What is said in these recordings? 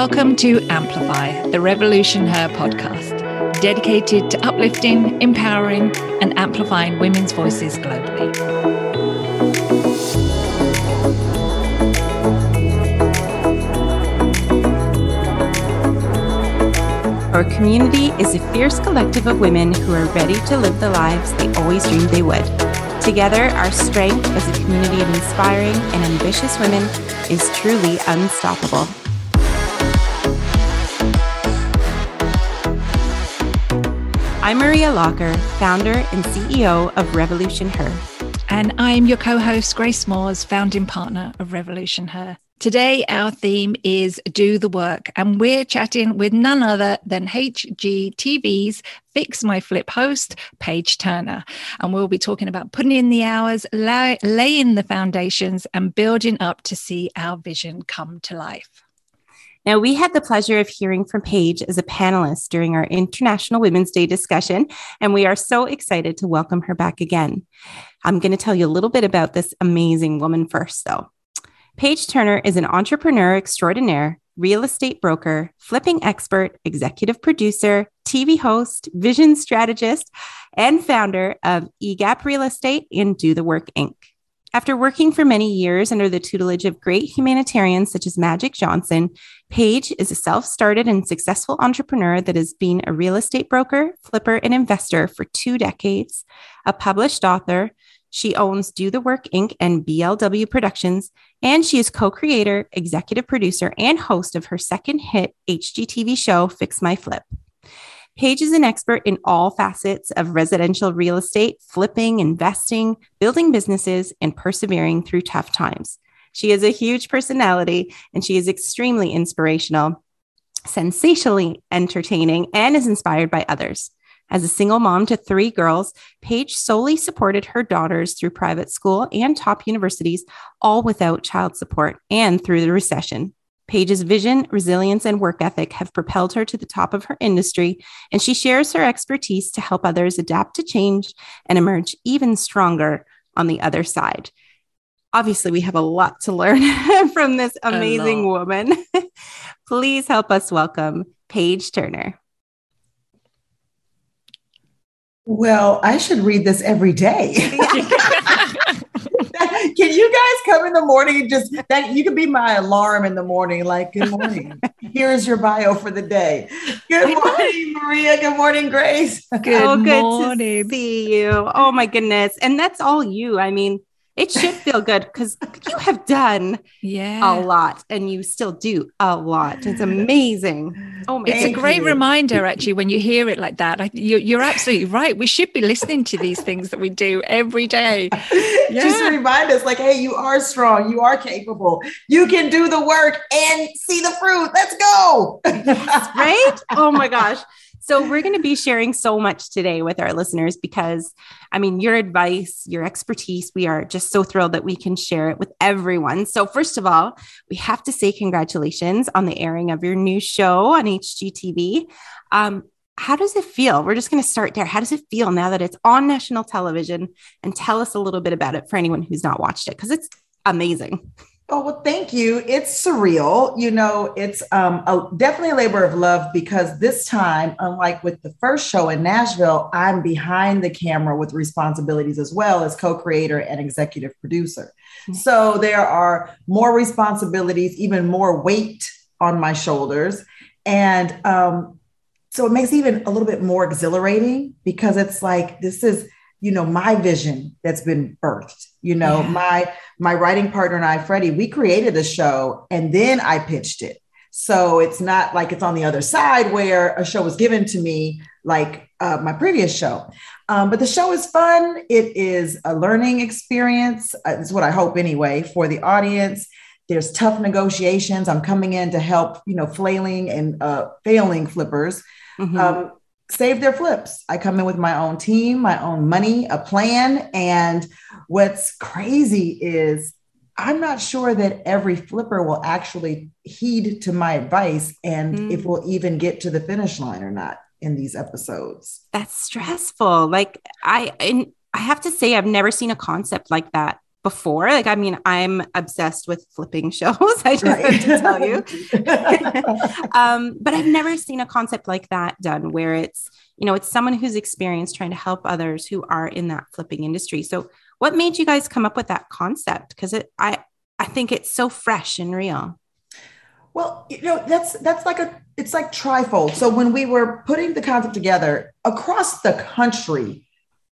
Welcome to Amplify, the Revolution Her podcast, dedicated to uplifting, empowering, and amplifying women's voices globally. Our community is a fierce collective of women who are ready to live the lives they always dreamed they would. Together, our strength as a community of inspiring and ambitious women is truly unstoppable. I'm Maria Locker, founder and CEO of Revolution Her. And I'm your co host, Grace Moores, founding partner of Revolution Her. Today, our theme is Do the Work, and we're chatting with none other than HGTV's Fix My Flip host, Page Turner. And we'll be talking about putting in the hours, lay, laying the foundations, and building up to see our vision come to life. Now, we had the pleasure of hearing from Page as a panelist during our International Women's Day discussion, and we are so excited to welcome her back again. I'm going to tell you a little bit about this amazing woman first, though. Page Turner is an entrepreneur extraordinaire, real estate broker, flipping expert, executive producer, TV host, vision strategist, and founder of EGAP Real Estate and Do the Work Inc. After working for many years under the tutelage of great humanitarians such as Magic Johnson, Page is a self started and successful entrepreneur that has been a real estate broker, flipper, and investor for two decades, a published author, she owns Do the Work Inc. and BLW Productions, and she is co creator, executive producer, and host of her second hit HGTV show, Fix My Flip. Page is an expert in all facets of residential real estate, flipping, investing, building businesses, and persevering through tough times. She is a huge personality and she is extremely inspirational, sensationally entertaining, and is inspired by others. As a single mom to three girls, Page solely supported her daughters through private school and top universities, all without child support and through the recession. Page's vision, resilience, and work ethic have propelled her to the top of her industry, and she shares her expertise to help others adapt to change and emerge even stronger on the other side. Obviously, we have a lot to learn from this amazing woman. Please help us welcome Page Turner. Well, I should read this every day. can you guys come in the morning and just that you can be my alarm in the morning like good morning here's your bio for the day good morning maria good morning grace good, oh, good morning. to see you oh my goodness and that's all you i mean it should feel good because you have done yeah a lot and you still do a lot. It's amazing. Oh my It's a great you. reminder actually when you hear it like that. I, you're, you're, absolutely right. We should be listening to these things that we do every day. Yeah. Just remind us like, hey, you are strong, you are capable, you can do the work and see the fruit. Let's go. yes, right? Oh my gosh. So, we're going to be sharing so much today with our listeners because, I mean, your advice, your expertise, we are just so thrilled that we can share it with everyone. So, first of all, we have to say congratulations on the airing of your new show on HGTV. Um, how does it feel? We're just going to start there. How does it feel now that it's on national television? And tell us a little bit about it for anyone who's not watched it, because it's amazing. Oh, well, thank you. It's surreal. You know, it's um, a, definitely a labor of love because this time, unlike with the first show in Nashville, I'm behind the camera with responsibilities as well as co creator and executive producer. Mm-hmm. So there are more responsibilities, even more weight on my shoulders. And um, so it makes it even a little bit more exhilarating because it's like, this is, you know, my vision that's been birthed you know, yeah. my my writing partner and I, Freddie, we created the show and then I pitched it. So it's not like it's on the other side where a show was given to me like uh, my previous show. Um, but the show is fun. It is a learning experience. Uh, it's what I hope anyway for the audience. There's tough negotiations. I'm coming in to help, you know, flailing and uh, failing flippers. Mm-hmm. Um, save their flips. I come in with my own team, my own money, a plan. And what's crazy is I'm not sure that every flipper will actually heed to my advice and mm. if we'll even get to the finish line or not in these episodes. That's stressful. Like I I have to say I've never seen a concept like that before. Like, I mean, I'm obsessed with flipping shows. I just right. have to tell you. um, but I've never seen a concept like that done where it's, you know, it's someone who's experienced trying to help others who are in that flipping industry. So what made you guys come up with that concept? Because it I I think it's so fresh and real. Well, you know, that's that's like a it's like trifold. So when we were putting the concept together across the country,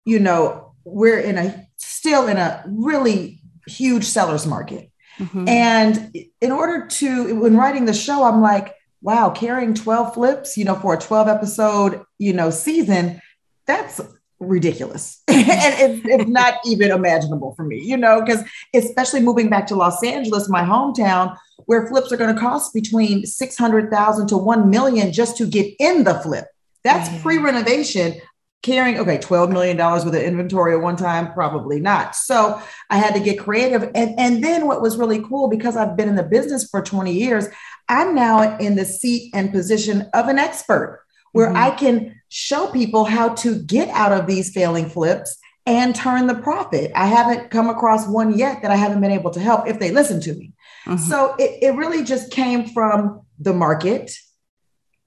you know, we're in a still in a really huge sellers market. Mm-hmm. And in order to when writing the show, I'm like, wow, carrying 12 flips, you know, for a 12 episode, you know, season, that's ridiculous and it's, it's not even imaginable for me you know because especially moving back to los angeles my hometown where flips are going to cost between 600000 to 1 million just to get in the flip that's yeah. pre-renovation carrying okay 12 million dollars with an inventory at one time probably not so i had to get creative and and then what was really cool because i've been in the business for 20 years i'm now in the seat and position of an expert where mm-hmm. i can show people how to get out of these failing flips and turn the profit. I haven't come across one yet that I haven't been able to help if they listen to me. Mm-hmm. So it, it really just came from the market,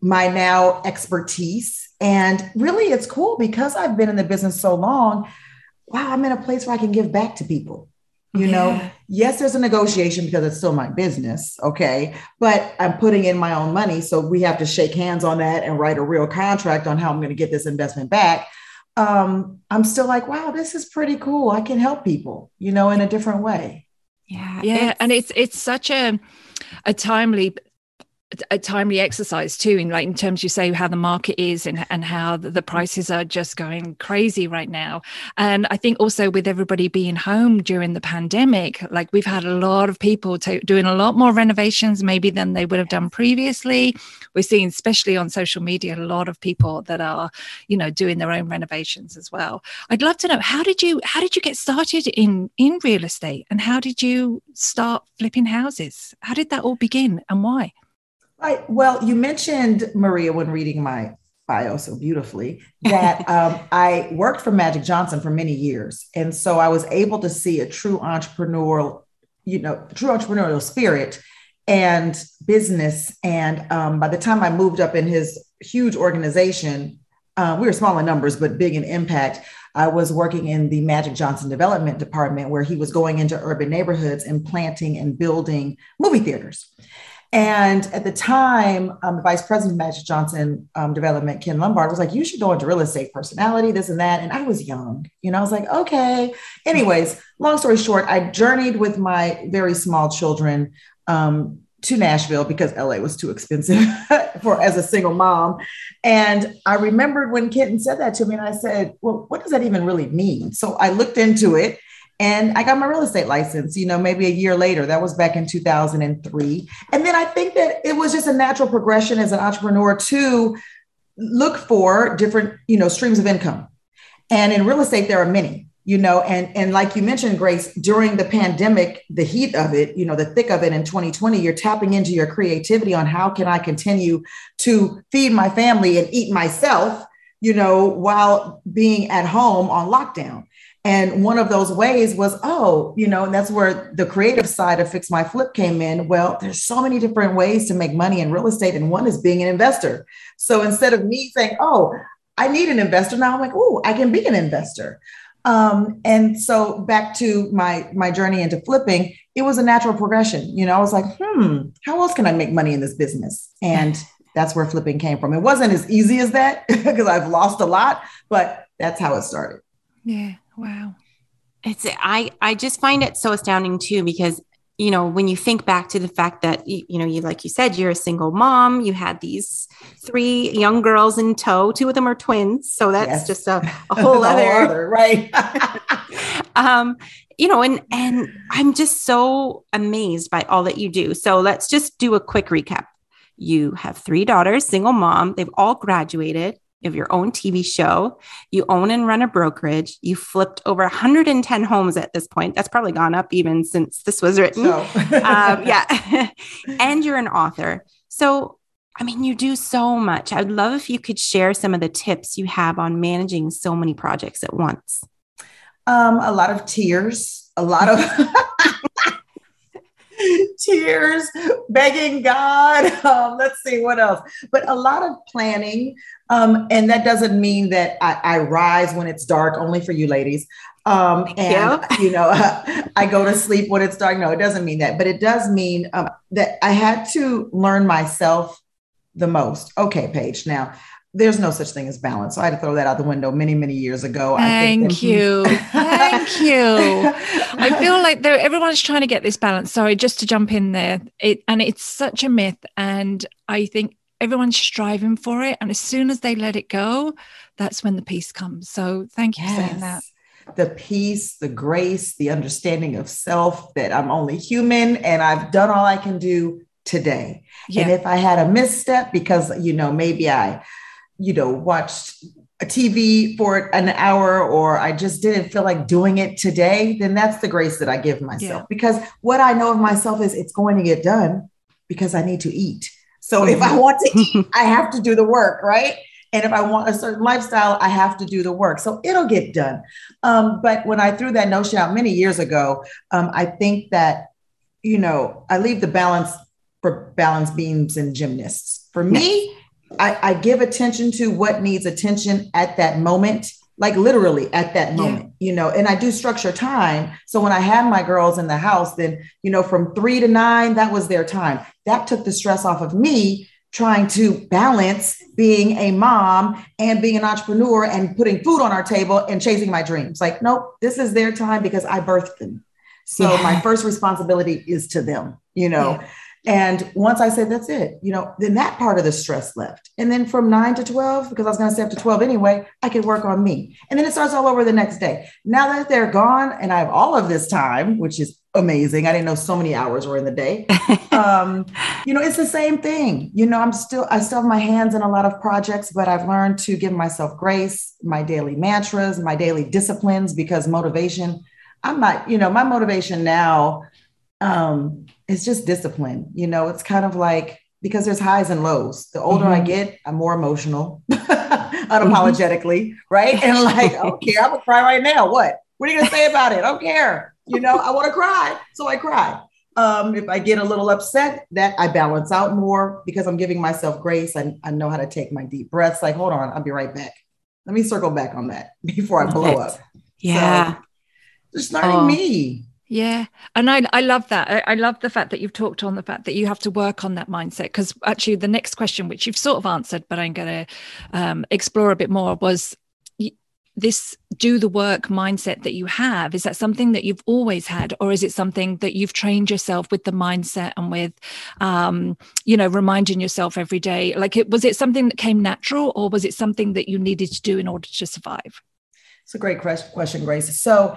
my now expertise. And really, it's cool because I've been in the business so long. Wow, I'm in a place where I can give back to people. You yeah. know, yes, there's a negotiation because it's still my business. Okay. But I'm putting in my own money. So we have to shake hands on that and write a real contract on how I'm going to get this investment back. Um, I'm still like, wow, this is pretty cool. I can help people, you know, in a different way. Yeah. Yeah. It's, and it's it's such a a timely a timely exercise too in like in terms you say how the market is and, and how the, prices are just going crazy right now. And i think also with everybody being home during the pandemic like we've had a lot of people to, doing a lot more renovations maybe than they would have done previously. We're seeing especially on social media a lot of people that are you know doing their own renovations as well. I'd love to know how did you how did you get started in in real estate? And how did you start flipping houses? How did that all begin and why Right. Well, you mentioned Maria when reading my bio so beautifully that um, I worked for Magic Johnson for many years, and so I was able to see a true entrepreneurial, you know, true entrepreneurial spirit and business. And um, by the time I moved up in his huge organization, uh, we were small in numbers but big in impact. I was working in the Magic Johnson Development Department, where he was going into urban neighborhoods and planting and building movie theaters. And at the time, um, the vice president of Magic Johnson um, Development, Ken Lombard, was like, You should go into real estate personality, this and that. And I was young, you know, I was like, Okay. Anyways, long story short, I journeyed with my very small children um, to Nashville because LA was too expensive for as a single mom. And I remembered when Kenton said that to me, and I said, Well, what does that even really mean? So I looked into it and I got my real estate license, you know, maybe a year later. That was back in 2003. And then I think that it was just a natural progression as an entrepreneur to look for different, you know, streams of income. And in real estate, there are many, you know, and, and like you mentioned, Grace, during the pandemic, the heat of it, you know, the thick of it in 2020, you're tapping into your creativity on how can I continue to feed my family and eat myself, you know, while being at home on lockdown. And one of those ways was, oh, you know, and that's where the creative side of Fix My Flip came in. Well, there's so many different ways to make money in real estate, and one is being an investor. So instead of me saying, oh, I need an investor, now I'm like, oh, I can be an investor. Um, and so back to my my journey into flipping, it was a natural progression. You know, I was like, hmm, how else can I make money in this business? And that's where flipping came from. It wasn't as easy as that because I've lost a lot, but that's how it started. Yeah. Wow. It's I I just find it so astounding too because you know when you think back to the fact that you, you know you like you said you're a single mom you had these three young girls in tow two of them are twins so that's yes. just a, a whole other, other right um you know and and i'm just so amazed by all that you do so let's just do a quick recap you have three daughters single mom they've all graduated you have your own TV show. You own and run a brokerage. You flipped over 110 homes at this point. That's probably gone up even since this was written. So. um, yeah. and you're an author. So, I mean, you do so much. I'd love if you could share some of the tips you have on managing so many projects at once. Um, a lot of tears a lot of tears, begging God. Um, let's see what else, but a lot of planning. Um, and that doesn't mean that I, I, rise when it's dark, only for you ladies. Um, and you know, I go to sleep when it's dark. No, it doesn't mean that, but it does mean um, that I had to learn myself the most. Okay, Page. Now, there's no such thing as balance. So I had to throw that out the window many, many years ago. Thank you. Thank you. I feel like everyone's trying to get this balance. Sorry, just to jump in there. It and it's such a myth. And I think everyone's striving for it. And as soon as they let it go, that's when the peace comes. So thank you yes. for saying that. The peace, the grace, the understanding of self that I'm only human and I've done all I can do today. Yeah. And if I had a misstep because, you know, maybe I you know, watched a TV for an hour or I just didn't feel like doing it today, then that's the grace that I give myself. Yeah. Because what I know of myself is it's going to get done because I need to eat. So if I mm-hmm. want to eat, I have to do the work, right? And if I want a certain lifestyle, I have to do the work. So it'll get done. Um, but when I threw that notion out many years ago, um, I think that, you know, I leave the balance for balance beams and gymnasts. For me, I, I give attention to what needs attention at that moment like literally at that moment, yeah. you know, and I do structure time. So when I had my girls in the house, then, you know, from three to nine, that was their time. That took the stress off of me trying to balance being a mom and being an entrepreneur and putting food on our table and chasing my dreams. Like, nope, this is their time because I birthed them. So yeah. my first responsibility is to them, you know. Yeah. And once I said, that's it, you know, then that part of the stress left. And then from nine to 12, because I was going to stay up to 12 anyway, I could work on me. And then it starts all over the next day. Now that they're gone and I have all of this time, which is amazing. I didn't know so many hours were in the day. um, you know, it's the same thing. You know, I'm still, I still have my hands in a lot of projects, but I've learned to give myself grace, my daily mantras, my daily disciplines, because motivation, I'm not, you know, my motivation now, um, it's just discipline. You know, it's kind of like because there's highs and lows. The older mm-hmm. I get, I'm more emotional, unapologetically, mm-hmm. right? And like, I don't care. I'm gonna cry right now. What? What are you gonna say about it? I don't care. You know, I want to cry, so I cry. Um, if I get a little upset, that I balance out more because I'm giving myself grace. I, I know how to take my deep breaths. Like, hold on, I'll be right back. Let me circle back on that before I blow up. Yeah. So, just learning oh. me. Yeah. And I, I love that. I, I, love the fact that you've talked on the fact that you have to work on that mindset. Because actually, the next question, which you've sort of answered, but I'm going to um, explore a bit more, was this do the work mindset that you have. Is that something that you've always had? Or is it something that you've trained yourself with the mindset and with, um, you know, reminding yourself every day? Like, it, was it something that came natural or was it something that you needed to do in order to survive? It's a great question, Grace. So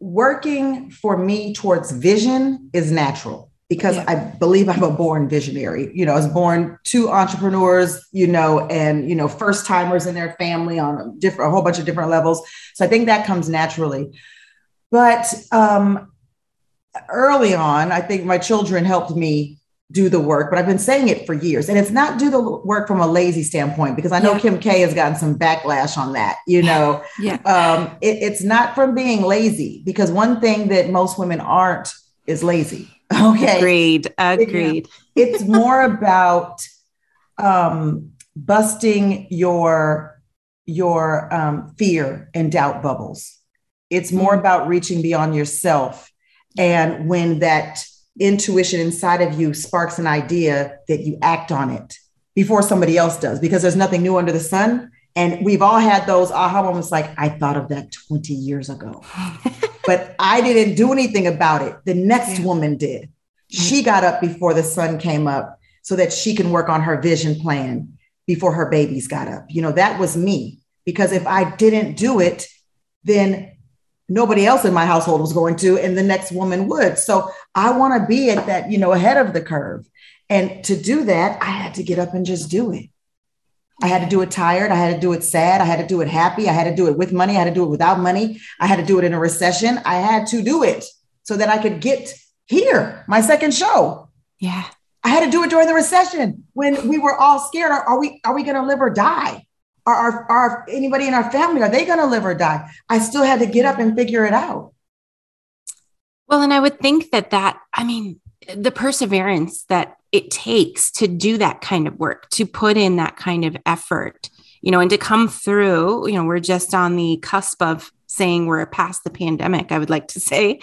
working for me towards vision is natural because yeah. I believe I'm a born visionary. You know, I was born two entrepreneurs, you know, and you know, first timers in their family on a different, a whole bunch of different levels. So I think that comes naturally. But um, early on, I think my children helped me do the work, but I've been saying it for years. And it's not do the work from a lazy standpoint because I know yeah. Kim K has gotten some backlash on that. You know, yeah. Um, it, it's not from being lazy because one thing that most women aren't is lazy. Okay. Agreed. Agreed. It, it's more about um, busting your your um, fear and doubt bubbles. It's more mm-hmm. about reaching beyond yourself. And when that intuition inside of you sparks an idea that you act on it before somebody else does because there's nothing new under the sun. And we've all had those aha moments like i thought of that 20 years ago. But i didn't do anything about it. The next woman did. She got up before the sun came up so that she can work on her vision plan before her babies got up. You know that was me because if i didn't do it then nobody else in my household was going to and the next woman would. So i want to be at that you know ahead of the curve. And to do that i had to get up and just do it. I had to do it tired. I had to do it sad. I had to do it happy. I had to do it with money. I had to do it without money. I had to do it in a recession. I had to do it so that i could get here my second show. Yeah. I had to do it during the recession when we were all scared. Are, are we are we going to live or die are, are, are anybody in our family, are they going to live or die? I still had to get up and figure it out. Well, and I would think that that, I mean, the perseverance that it takes to do that kind of work, to put in that kind of effort, you know, and to come through, you know, we're just on the cusp of saying we're past the pandemic, I would like to say.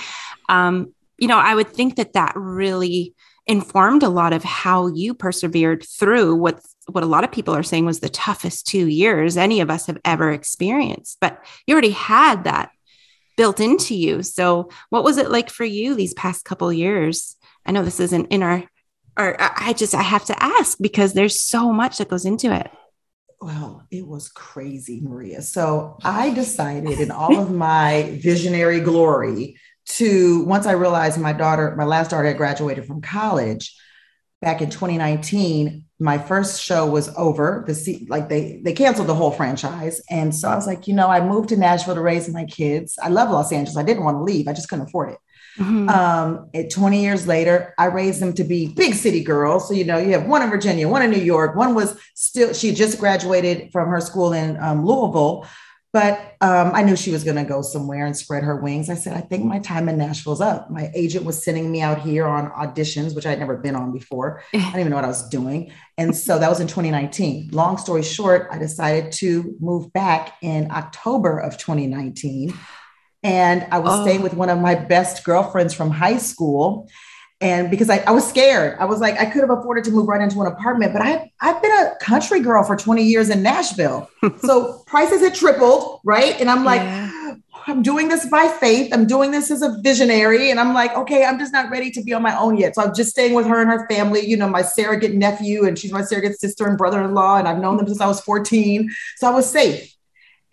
Um, you know, I would think that that really informed a lot of how you persevered through what what a lot of people are saying was the toughest 2 years any of us have ever experienced but you already had that built into you. So what was it like for you these past couple years? I know this isn't in our or i just i have to ask because there's so much that goes into it. Well, it was crazy, Maria. So I decided in all of my visionary glory to once I realized my daughter, my last daughter had graduated from college back in 2019, my first show was over. The like they they canceled the whole franchise. And so I was like, you know, I moved to Nashville to raise my kids. I love Los Angeles. I didn't want to leave. I just couldn't afford it. Mm-hmm. Um, at 20 years later, I raised them to be big city girls. So, you know, you have one in Virginia, one in New York, one was still, she just graduated from her school in um, Louisville. But um, I knew she was going to go somewhere and spread her wings. I said, I think my time in Nashville's up. My agent was sending me out here on auditions, which I'd never been on before. I didn't even know what I was doing. And so that was in 2019. Long story short, I decided to move back in October of 2019. And I was oh. staying with one of my best girlfriends from high school. And because I, I was scared, I was like, I could have afforded to move right into an apartment, but I, I've been a country girl for 20 years in Nashville. so prices had tripled, right? And I'm like, yeah. I'm doing this by faith. I'm doing this as a visionary. And I'm like, okay, I'm just not ready to be on my own yet. So I'm just staying with her and her family, you know, my surrogate nephew, and she's my surrogate sister and brother in law. And I've known them since I was 14. So I was safe.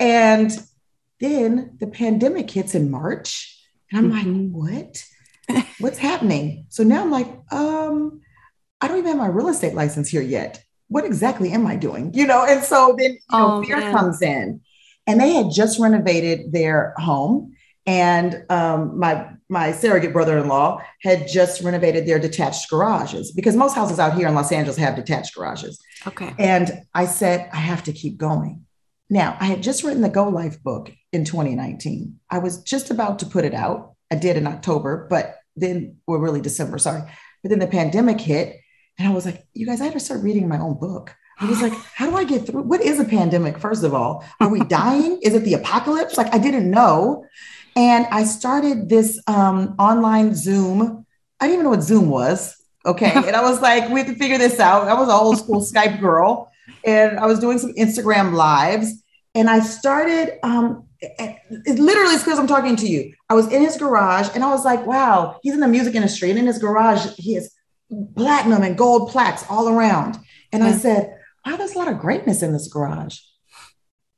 And then the pandemic hits in March. And I'm mm-hmm. like, what? What's happening? So now I'm like, um, I don't even have my real estate license here yet. What exactly am I doing? You know, and so then you know, oh, fear man. comes in. And they had just renovated their home. And um, my my surrogate brother-in-law had just renovated their detached garages because most houses out here in Los Angeles have detached garages. Okay. And I said, I have to keep going. Now, I had just written the Go Life book in 2019. I was just about to put it out. I did in October, but then or really December, sorry. But then the pandemic hit, and I was like, you guys, I had to start reading my own book. I was like, how do I get through? What is a pandemic? First of all, are we dying? is it the apocalypse? Like I didn't know. And I started this um, online Zoom. I didn't even know what Zoom was. Okay. and I was like, we have to figure this out. I was an old school Skype girl and I was doing some Instagram lives. And I started um, it literally is because I'm talking to you. I was in his garage and I was like, wow, he's in the music industry. And in his garage, he has platinum and gold plaques all around. And yeah. I said, wow, there's a lot of greatness in this garage.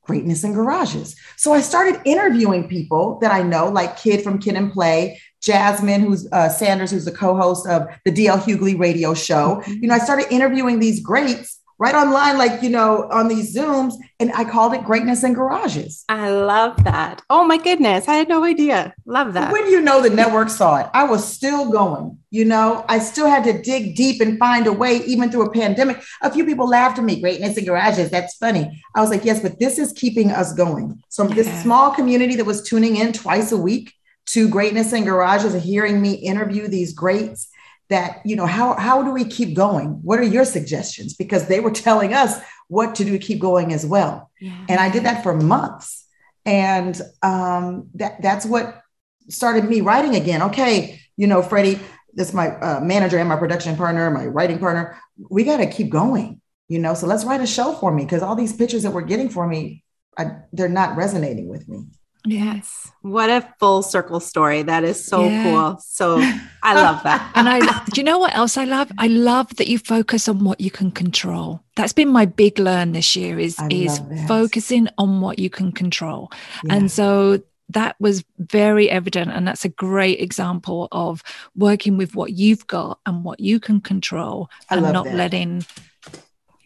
Greatness in garages. So I started interviewing people that I know, like Kid from Kid and Play, Jasmine, who's uh, Sanders, who's the co-host of the DL Hughley radio show. Mm-hmm. You know, I started interviewing these greats right online, like, you know, on these Zooms. And I called it Greatness in Garages. I love that. Oh my goodness. I had no idea. Love that. When you know the network saw it, I was still going, you know, I still had to dig deep and find a way, even through a pandemic. A few people laughed at me, Greatness in Garages. That's funny. I was like, yes, but this is keeping us going. So yeah. this small community that was tuning in twice a week to Greatness in Garages and hearing me interview these greats that you know how how do we keep going? What are your suggestions? Because they were telling us what to do to keep going as well. Yeah. and i did that for months. And um, that that's what started me writing again. Okay you know freddie that's my uh, manager and my production partner my writing partner. We got to keep going you know? So let's write a show for me because all these pictures that we're getting for me I, they're not resonating with me Yes. What a full circle story. That is so yeah. cool. So I love that. and I do you know what else I love? I love that you focus on what you can control. That's been my big learn this year is I is focusing on what you can control. Yeah. And so that was very evident and that's a great example of working with what you've got and what you can control and not that. letting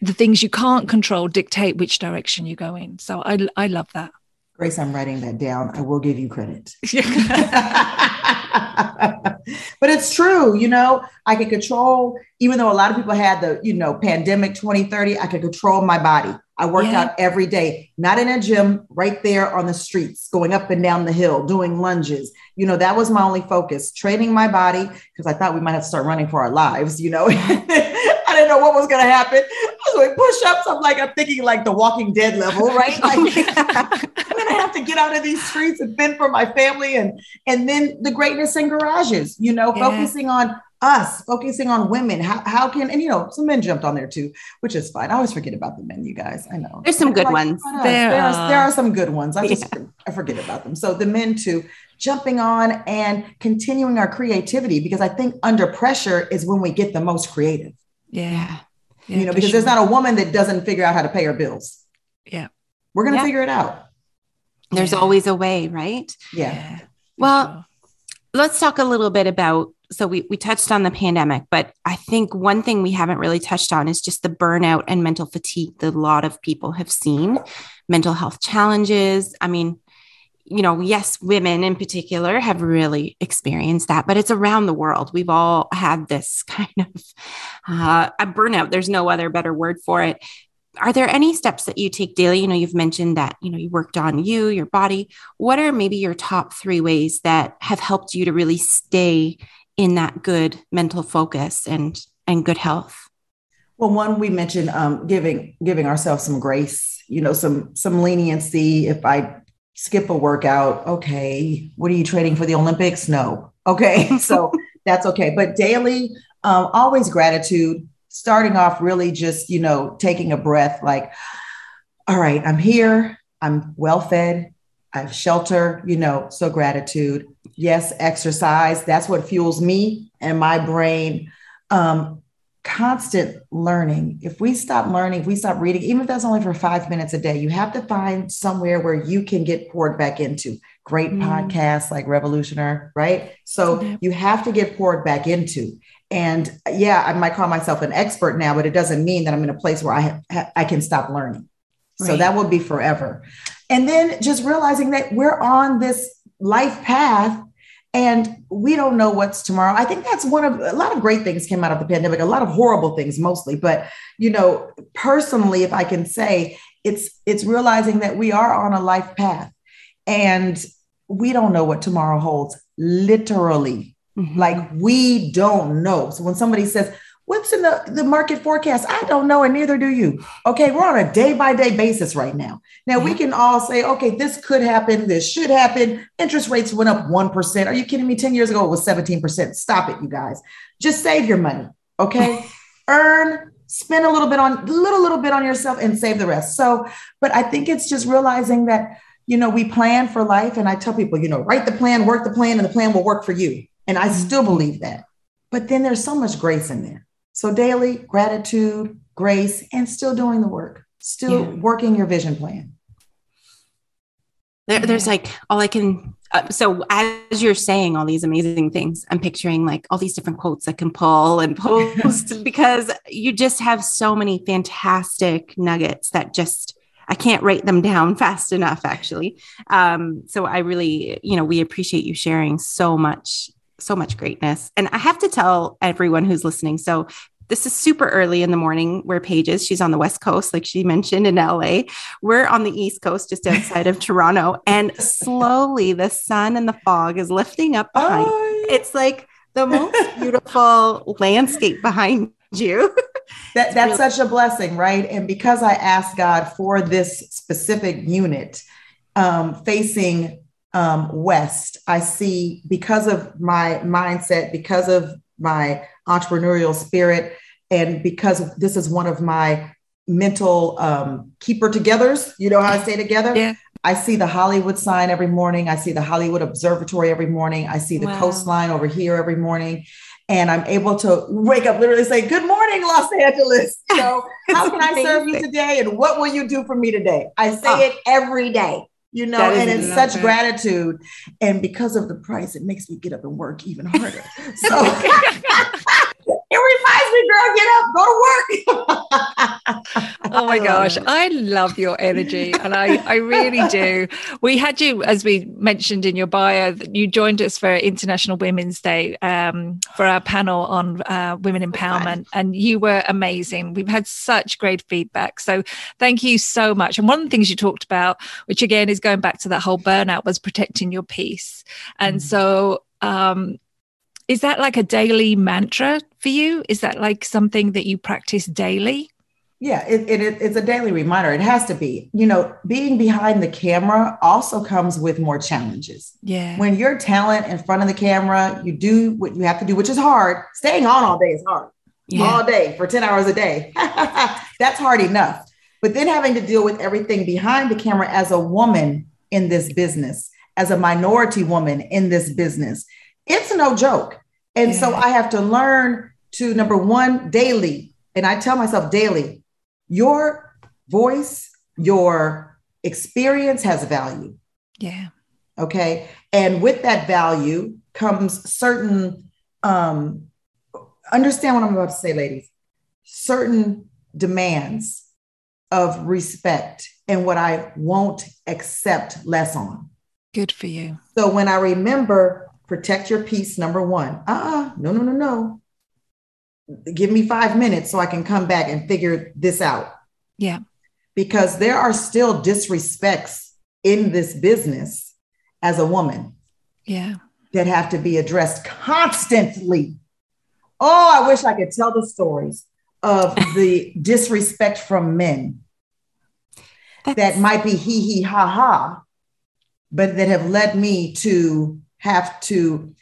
the things you can't control dictate which direction you go in. So I I love that. Grace, I'm writing that down. I will give you credit. but it's true, you know, I can control, even though a lot of people had the, you know, pandemic 2030, I could control my body. I worked Yeah. out every day, not in a gym, right there on the streets, going up and down the hill, doing lunges. You know, that was my only focus, training my body because I thought we might have to start running for our lives, you know. I didn't know what was going to happen. I was doing push ups. I'm like, I'm thinking like the Walking Dead level, right? Like, I'm gonna have to get out of these streets and fend for my family and and then the greatness in garages, you know, Yeah. focusing on us, focusing on women. How, how can and you know some men jumped on there too, which is fine. I always forget about the men, you guys. I know There's some good Like, ones. There There, are. there are some good ones. I just I forget about them. So the men too, jumping on and continuing our creativity because I think under pressure is when we get the most creative. Yeah. Yeah. you know, because sure. there's not a woman that doesn't figure out how to pay her bills. Yeah. We're gonna Yeah. figure it out. There's Yeah. always a way, right? Yeah. Well, let's talk a little bit about so we, we touched on the pandemic but i think one thing we haven't really touched on is just the burnout and mental fatigue that a lot of people have seen mental health challenges i mean you know yes women in particular have really experienced that but it's around the world. We've all had this kind of uh, a burnout. There's no other better word for it. Are there any steps that you take daily? You know you've mentioned that you know you worked on you your body. What are maybe your top three ways that have helped you to really stay in that good mental focus and and good health? Well, one we mentioned um, giving giving ourselves some grace, you know, some some leniency. If I skip a workout, okay, what are you training for the Olympics? No, okay, so that's okay. But daily, um, always gratitude. Starting off really just you know taking a breath, like, all right, I'm here, I'm well fed, I have shelter, you know, so gratitude. Yes, exercise. That's what fuels me and my brain. Um, constant learning. If we stop learning, if we stop reading, even if that's only for five minutes a day, you have to find somewhere where you can get poured back into. Great Mm. podcasts like Revolution Her, right? So you have to get poured back into. And yeah, I might call myself an expert now, but it doesn't mean that I'm in a place where I ha- I can stop learning. So Right. that will be forever. And then just realizing that we're on this life path and we don't know what's tomorrow. I think that's one of a lot of great things came out of the pandemic, a lot of horrible things mostly, but you know, personally if I can say, it's it's realizing that we are on a life path and we don't know what tomorrow holds literally Mhm. like we don't know. So when somebody says, What's in the, the market forecast? I don't know, and neither do you. Okay, we're on a day by day basis right now. Now we mm-hmm. can all say, okay, this could happen, this should happen. Interest rates went up 1%. Are you kidding me? 10 years ago, it was 17%. Stop it, you guys. Just save your money. Okay. Earn, spend a little bit on a little, little bit on yourself and save the rest. So, but I think it's just realizing that, you know, we plan for life. And I tell people, you know, write the plan, work the plan, and the plan will work for you. And I mm-hmm. still believe that. But then there's so much grace in there. So daily gratitude, grace, and still doing the work, still Yeah. working your vision plan. There, there's like all I can. Uh, so as you're saying all these amazing things, I'm picturing like all these different quotes I can pull and post because you just have so many fantastic nuggets that just I can't write them down fast enough. Actually, um, so I really, you know, we appreciate you sharing so much, so much greatness. And I have to tell everyone who's listening. So this is super early in the morning where Page is. She's on the West Coast, like she mentioned in LA. We're on the East Coast, just outside of Toronto. And slowly the sun and the fog is lifting up behind. Oh, It's like the most beautiful landscape behind you. that, that's really- such a blessing, right? And because I asked God for this specific unit um, facing um, west, I see because of my mindset, because of my entrepreneurial spirit, and because this is one of my mental um, keeper togethers, you know how I stay together? Yeah. I see the Hollywood sign every morning. I see the Hollywood Observatory every morning. I see the Wow. coastline over here every morning. And I'm able to wake up literally say, Good morning, Los Angeles. Know, how can I serve you today? And what will you do for me today? I say Oh. it every day, you know, and it's such it. gratitude. And because of the price, it makes me get up and work even harder. So reminds me, girl, get up, go to work. oh my gosh, I love your energy, and I I really do. We had you, as we mentioned in your bio, you joined us for International Women's Day um, for our panel on uh, women empowerment, and you were amazing. We've had such great feedback, so thank you so much. And one of the things you talked about, which again is going back to that whole burnout, was protecting your peace, and mm-hmm. so. Um, is that like a daily mantra for you? Is that like something that you practice daily? Yeah, it, it, it's a daily reminder. It has to be. You know, being behind the camera also comes with more challenges. Yeah. When you're talent in front of the camera, you do what you have to do, which is hard. Staying on all day is hard. Yeah. All day for 10 hours a day. That's hard enough. But then having to deal with everything behind the camera as a woman in this business, as a minority woman in this business, it's no joke. And yeah. so I have to learn to number one, daily. And I tell myself daily, your voice, your experience has value. Yeah. Okay. And with that value comes certain, um, understand what I'm about to say, ladies, certain demands of respect and what I won't accept less on. Good for you. So when I remember protect your peace, number one, uh uh-uh, no, no, no, no give me five minutes so I can come back and figure this out. Yeah. Because there are still disrespects in this business as a woman. Yeah. That have to be addressed constantly. Oh, I wish I could tell the stories of the disrespect from men That's... that might be hee hee ha ha, but that have led me to have to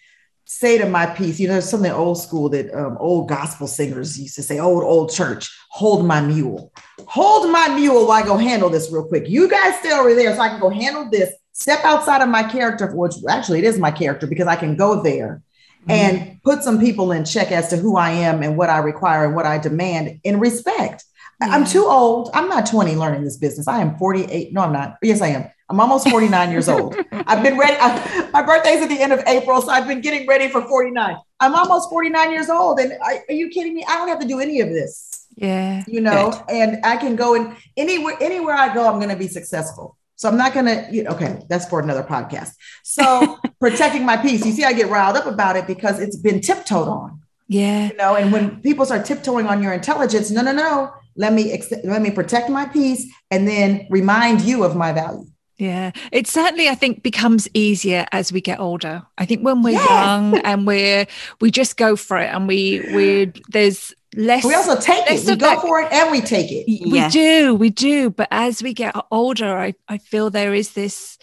say to my piece, you know, there's something old school that um, old gospel singers used to say, old, old church, hold my mule. Hold my mule while I go handle this real quick. You guys stay over there so I can go handle this, step outside of my character, which actually it is my character because I can go there mm-hmm. and put some people in check as to who I am and what I require and what I demand in respect. Yeah. I'm too old. I'm not 20 learning this business. I am 48. No, I'm not. Yes, I am. I'm almost 49 years old. I've been ready. I, my birthday's at the end of April, so I've been getting ready for 49. I'm almost 49 years old. And I, are you kidding me? I don't have to do any of this. Yeah. You know, Good. and I can go and anywhere, anywhere I go, I'm going to be successful. So I'm not going to, okay, that's for another podcast. So protecting my peace. You see, I get riled up about it because it's been tiptoed on. Yeah. You know, and when people start tiptoeing on your intelligence, no, no, no, let me, ex- let me protect my peace and then remind you of my value. Yeah, it certainly I think becomes easier as we get older. I think when we're young and we're we just go for it and we we there's less we also take it we go that, for it and we take it we yes. do we do but as we get older I, I feel there is this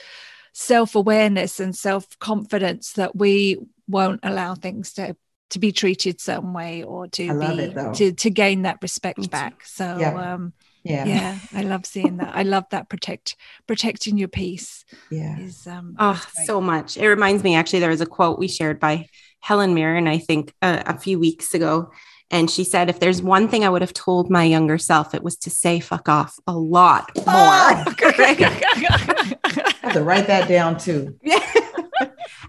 self-awareness and self-confidence that we won't allow things to to be treated some way or to be to to gain that respect back. So yeah. um yeah. yeah i love seeing that. I love that protect protecting your peace yeah. is um oh so much. It reminds me actually there was a quote we shared by helen mirren i think uh, a few weeks ago. And she said if there's one thing i would have told my younger self it was to say fuck off a lot more. Oh, I have to write that down too. Yeah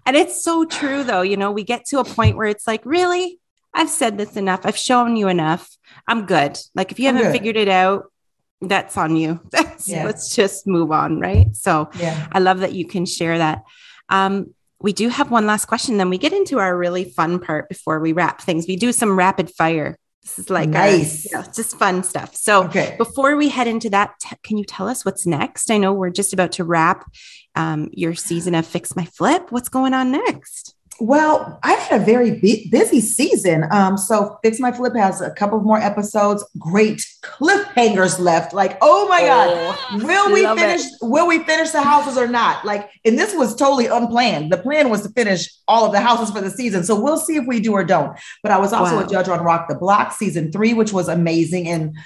and it's so true though you know we get to a point where it's like really I've said this enough. I've shown you enough. I'm good. Like if you I'm haven't good. figured it out, that's on you. yeah. Let's just move on, right? So yeah. I love that you can share that. Um, we do have one last question, then we get into our really fun part before we wrap things. We do some rapid fire. This is like nice, our, you know, just fun stuff. So okay. before we head into that, t- can you tell us what's next? I know we're just about to wrap um, your season of Fix My Flip. What's going on next? Well, I've had a very busy season. Um, so Fix My Flip has a couple more episodes. Great cliffhangers left. Like, oh my God, oh, will we finish? It. Will we finish the houses or not? Like, and this was totally unplanned. The plan was to finish all of the houses for the season. So we'll see if we do or don't. But I was also wow. a judge on Rock the Block season three, which was amazing and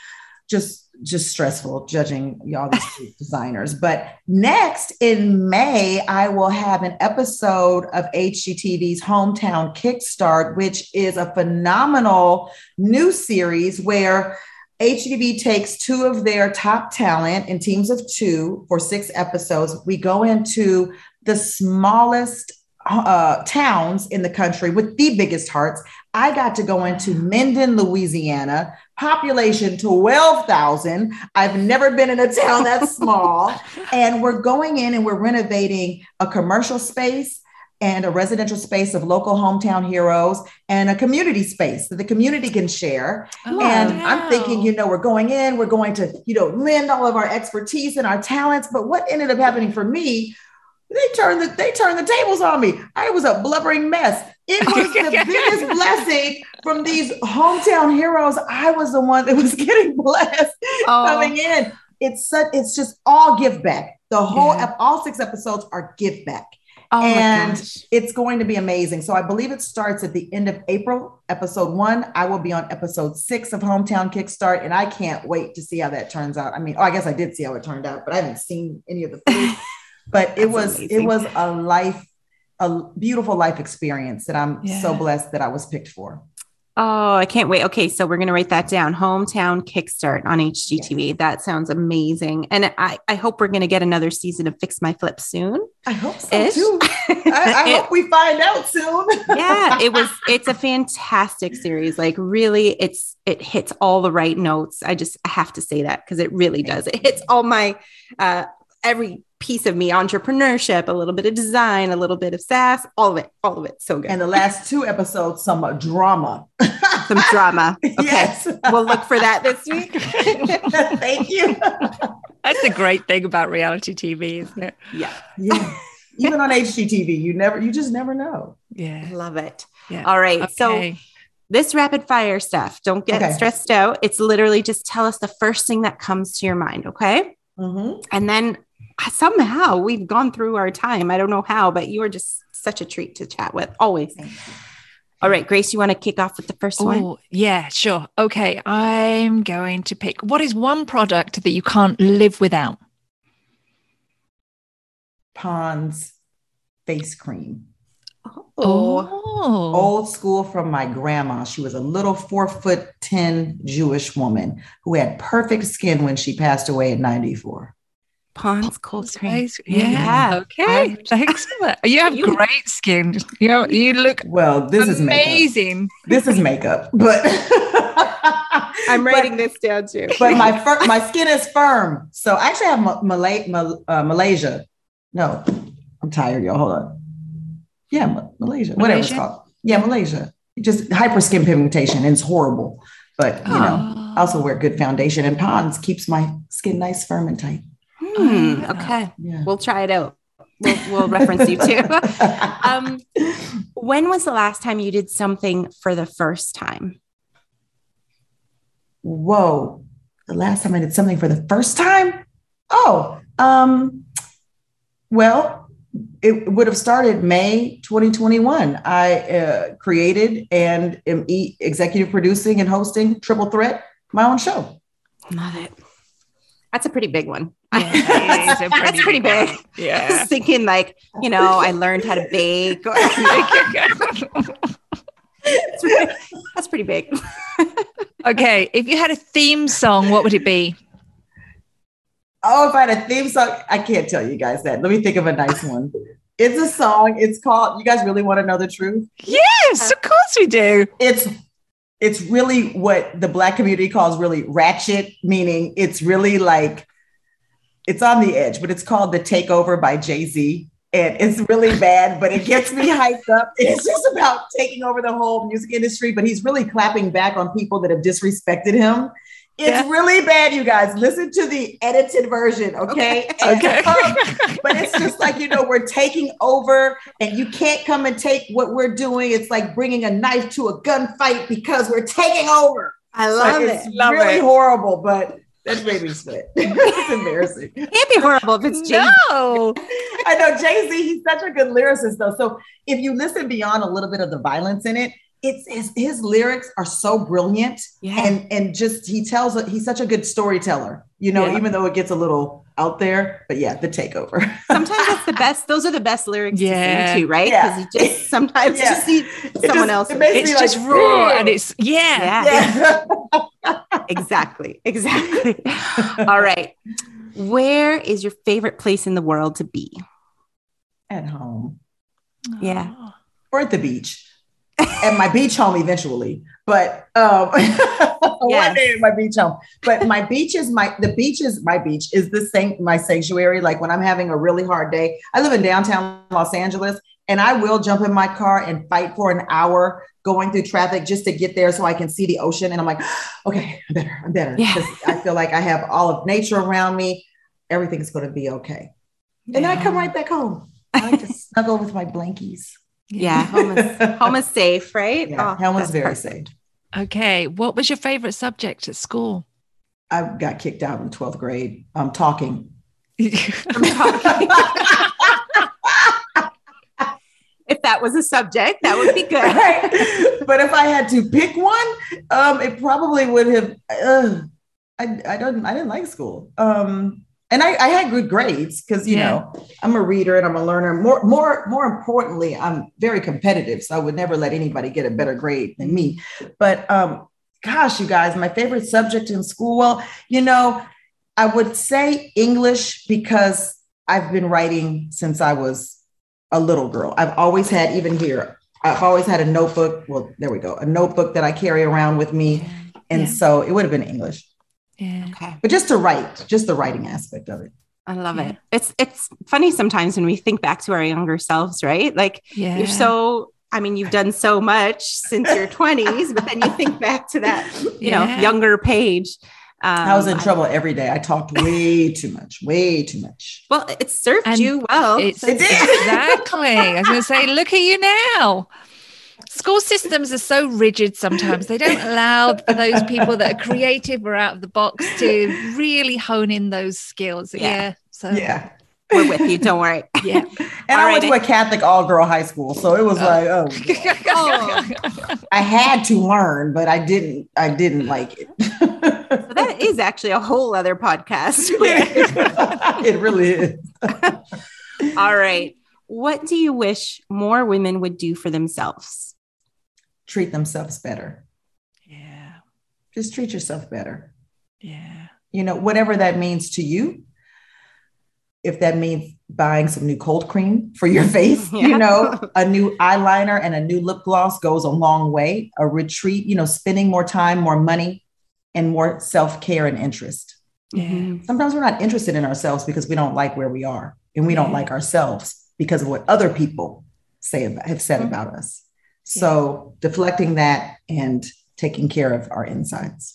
just just stressful judging y'all these designers. But next in May, I will have an episode of HGTV's Hometown Kickstart, which is a phenomenal new series where HGTV takes two of their top talent in teams of two for six episodes. We go into the smallest uh, towns in the country with the biggest hearts. I got to go into Minden, Louisiana, population 12,000. I've never been in a town that small. and we're going in and we're renovating a commercial space and a residential space of local hometown heroes and a community space that the community can share. Oh, and wow. I'm thinking, you know, we're going in, we're going to, you know, lend all of our expertise and our talents. But what ended up happening for me they turned the they turned the tables on me. I was a blubbering mess. It was the biggest blessing from these hometown heroes. I was the one that was getting blessed oh. coming in. It's such it's just all give back. The whole yeah. all six episodes are give back. Oh and it's going to be amazing. So I believe it starts at the end of April, episode one. I will be on episode six of Hometown Kickstart, and I can't wait to see how that turns out. I mean, oh, I guess I did see how it turned out, but I haven't seen any of the footage. but it was amazing. it was a life a beautiful life experience that i'm yeah. so blessed that i was picked for Oh, I can't wait. Okay, so we're going to write that down. Hometown Kickstart on HGTV. Yes. That sounds amazing. And I, I hope we're going to get another season of Fix My Flip soon. I hope so Ish. too. I, I it, hope we find out soon. yeah, it was, it's a fantastic series. Like, really, it's, it hits all the right notes. I just have to say that because it really does. It hits all my, uh, every piece of me entrepreneurship, a little bit of design, a little bit of sass, all of it, all of it. So good. And the last two episodes, some drama. some drama. Okay. Yes. we'll look for that this week. Thank you. That's a great thing about reality TV, isn't it? Yeah. Yeah. Even on HGTV, you never, you just never know. Yeah. Love it. Yeah. All right. Okay. So this rapid fire stuff, don't get okay. stressed out. It's literally just tell us the first thing that comes to your mind. Okay. Mm-hmm. And then somehow we've gone through our time. I don't know how, but you are just such a treat to chat with always. All right, Grace, you want to kick off with the first one? Oh, yeah, sure. Okay, I'm going to pick what is one product that you can't live without? Pond's face cream. Oh. oh. Old school from my grandma. She was a little four foot 10 Jewish woman who had perfect skin when she passed away at 94. Pond's cold cream. Yeah. yeah. Okay. Thanks so much. You have you, great skin. You know, you look well. This amazing. is amazing. This is makeup, but I'm writing but, this down too. but my fir- my skin is firm. So I actually have Malay- Mal- uh, Malaysia. No, I'm tired, y'all. Hold on. Yeah, Malaysia, Malaysia, whatever it's called. Yeah, Malaysia. Just hyper skin pigmentation. And it's horrible, but you oh. know, I also wear good foundation. And Pond's keeps my skin nice, firm, and tight. Hmm, okay, yeah. we'll try it out. We'll, we'll reference you too. um, when was the last time you did something for the first time? Whoa, the last time I did something for the first time? Oh, um, well, it would have started May 2021. I uh, created and am e- executive producing and hosting Triple Threat, my own show. Love it. That's a pretty big one. Yeah, that's, pretty, that's pretty big. big. Yeah. Just thinking like, you know, I learned how to bake. that's pretty big. okay. If you had a theme song, what would it be? Oh, if I had a theme song, I can't tell you guys that. Let me think of a nice one. It's a song. It's called, you guys really want to know the truth? Yes, of course we do. It's it's really what the black community calls really ratchet, meaning it's really like it's on the edge, but it's called The Takeover by Jay Z. And it's really bad, but it gets me hyped up. It's just about taking over the whole music industry, but he's really clapping back on people that have disrespected him. It's yeah. really bad, you guys. Listen to the edited version, okay? Okay. okay. Um, but it's just like, you know, we're taking over and you can't come and take what we're doing. It's like bringing a knife to a gunfight because we're taking over. I love so it. It's love really it. horrible, but that's made me spit. it's embarrassing. It can't be horrible if it's Jay. No. I know Jay Z. He's such a good lyricist, though. So if you listen beyond a little bit of the violence in it, it's his, his lyrics are so brilliant, yeah. and and just he tells he's such a good storyteller. You know, yeah. even though it gets a little out there, but yeah, the takeover. sometimes that's the best. Those are the best lyrics yeah. to sing to, right? Because yeah. you just sometimes yeah. just need someone else. It it's just raw and it's yeah. yeah. Exactly. Exactly. All right. Where is your favorite place in the world to be? At home. Yeah. Oh. or at the beach. at my beach home eventually. But um one day at my beach home. But my beach is my the beach is my beach is the same my sanctuary. Like when I'm having a really hard day, I live in downtown Los Angeles and I will jump in my car and fight for an hour going through traffic just to get there so I can see the ocean. And I'm like, okay, I'm better, I'm better. Yeah. 'Cause I feel like I have all of nature around me. Everything's gonna be okay. And then I come right back home. I like to snuggle with my blankies. Yeah. Home is, home is safe, right? Yeah, Oh, home is very perfect. safe. Okay. What was your favorite subject at school? I got kicked out in 12th grade. I'm um, talking. If that was a subject, that would be good. Right. but if I had to pick one, um, it probably would have. Uh, I I don't I didn't like school. Um, and I, I had good grades because you Yeah. know I'm a reader and I'm a learner. More more more importantly, I'm very competitive, so I would never let anybody get a better grade than me. But um, gosh, you guys, my favorite subject in school. Well, you know, I would say English because I've been writing since I was a little girl. I've always had, even here, I've always had a notebook. Well, there we go, a notebook that I carry around with me. And Yeah. so it would have been English, Yeah. Okay. but just to write, just the writing aspect of it. I love Yeah. it. It's it's funny sometimes when we think back to our younger selves, right? Like Yeah. you're so I mean, you've done so much since your 20s, but then you think back to that, you know, younger Page. Um, I was in trouble every day. I talked way too much, way too much. Well, it served And you well. It's It did. exactly. I was going to say, look at you now. School systems are so rigid sometimes. They don't allow for those people that are creative or out of the box to really hone in those skills. Yeah. Yeah. So, Yeah. We're with you. Don't worry. yeah. And I went Alrighty. to a Catholic all girl high school. So it was like, oh, I had to learn, but I didn't, I didn't like it. So that is actually a whole other podcast. it really is. All right. What do you wish more women would do for themselves? Treat themselves better. yeah. Just treat yourself better. Yeah. You know, whatever that means to you. If that means buying some new cold cream for your face, Yeah. you know, a new eyeliner and a new lip gloss goes a long way. A retreat, you know, spending more time, more money, and more self care and interest. Yeah. Mhm. Sometimes we're not interested in ourselves because we don't like where we are and we don't like ourselves because of what other people say about, have said Mhm. about us. So deflecting that and taking care of our insides.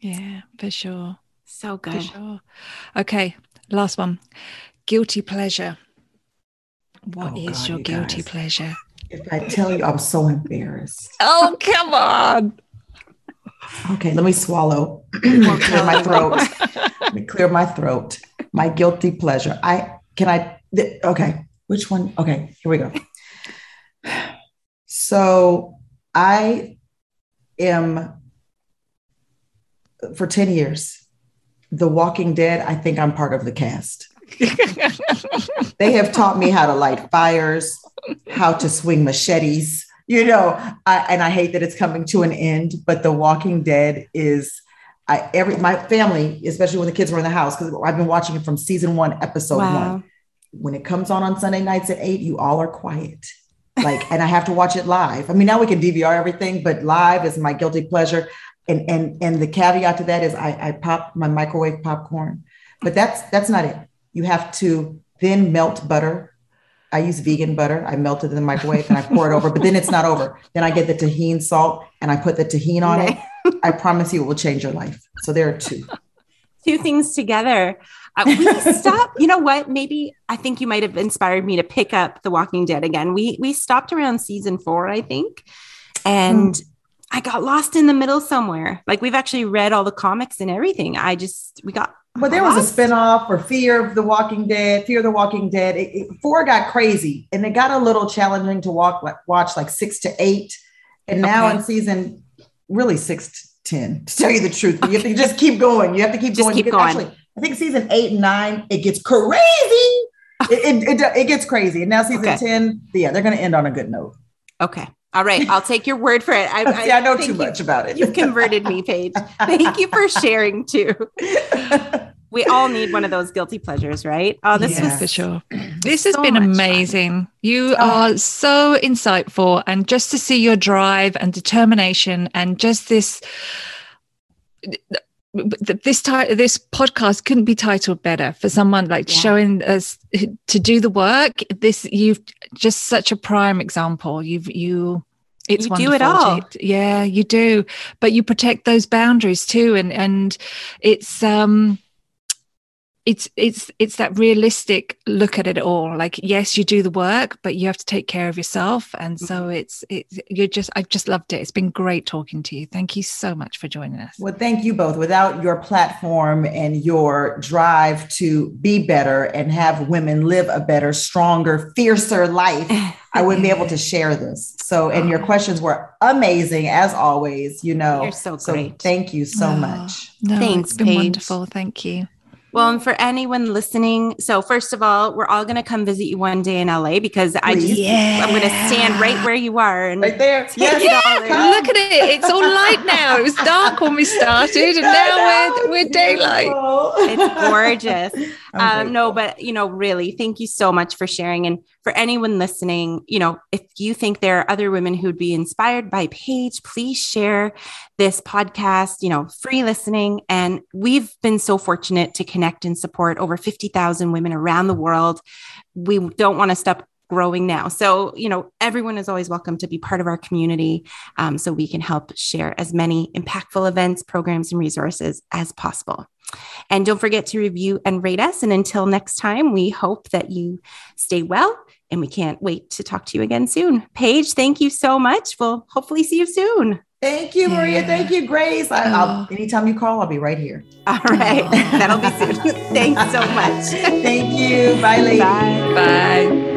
Yeah. For sure. So For good. sure. Okay. Last one. Guilty pleasure. What Oh, is God, your you guilty guys. pleasure? If I tell you, I'm so embarrassed. Oh, come on. Okay, let me swallow. clear my throat. Let me clear my throat. My guilty pleasure. I can I th- okay. Which one? Okay, here we go. So I am for 10 years. The Walking Dead, I think I'm part of the cast. They have taught me how to light fires, how to swing machetes, you know, I, and I hate that it's coming to an end, but The Walking Dead is I every my family, especially when the kids were in the house, because I've been watching it from season one, episode Wow. one. When it comes on on Sunday nights at eight, you all are quiet. Like, and I have to watch it live. I mean, now we can DVR everything, but live is my guilty pleasure. And and and the caveat to that is I, I pop my microwave popcorn, but that's that's not it. You have to then melt butter. I use vegan butter. I melt it in the microwave and I pour it over, but then it's not over. Then I get the Tajín salt and I put the Tajín on it. I promise you it will change your life. So there are two. Two things together. Uh, we stopped. You know what? Maybe I think you might have inspired me to pick up The Walking Dead again. We we stopped around season four, I think, and Hmm. I got lost in the middle somewhere. Like we've actually read all the comics and everything. I just we got. But there was a spinoff for Fear of the Walking Dead, Fear of the Walking Dead. It, it- four got crazy and it got a little challenging to walk like watch like six to eight. And now Okay. in season really six to 10, to tell you the truth. You have to just keep going. You have to keep Just going. keep going. Actually, I think season eight and nine, it gets crazy. It, it, it, it gets crazy. And now season Okay. 10, yeah, they're going to end on a good note. Okay. All right. I'll take your word for it. I, See, I know thank too you. much about it. You've converted me, Page. Thank you for sharing too. we all need one of those guilty pleasures, right? Oh, this yeah. was for sure. This has so been amazing. Fun. You oh. are so insightful, and just to see your drive and determination, and just this this ti- this podcast couldn't be titled better for someone like yeah. showing us to do the work. This you've just such a prime example. You've you it's you do it all. yeah you do. But you protect those boundaries too. And and it's um it's it's it's that realistic look at it all. Like yes you do the work but you have to take care of yourself. And so mm-hmm. it's it's you're just i've just loved it. It's been great talking to you. Thank you so much for joining us. Well thank you both. Without your platform and your drive to be better and have women live a better stronger fiercer life i wouldn't be able to share this. So and your questions were amazing as always you know. You're so great. so thank you so oh, much. no, thanks it's been Page. wonderful. Thank you well, and for anyone listening, so first of all, we're all going to come visit you one day in LA because I just, yeah. I'm going to stand right where you are and right there. Yes. Yeah. Look at it. It's all light now. It was dark when we started and now we're, we're daylight. It's gorgeous. um, no, but you know, really, thank you so much for sharing. And for anyone listening, you know, if you think there are other women who'd be inspired by Page, please share this podcast, you know, free listening. And we've been so fortunate to connect and support over 50,000 women around the world. We don't want to stop growing now. So, you know, everyone is always welcome to be part of our community um, so we can help share as many impactful events, programs, and resources as possible. And don't forget to review and rate us. And until next time, we hope that you stay well and we can't wait to talk to you again soon. Page, thank you so much. We'll hopefully see you soon. Thank you, Maria. Yeah. Thank you, Grace. I, will anytime you call, I'll be right here. All right. That'll be soon. Thanks so much. Thank you. Bye, ladies. Bye. Bye.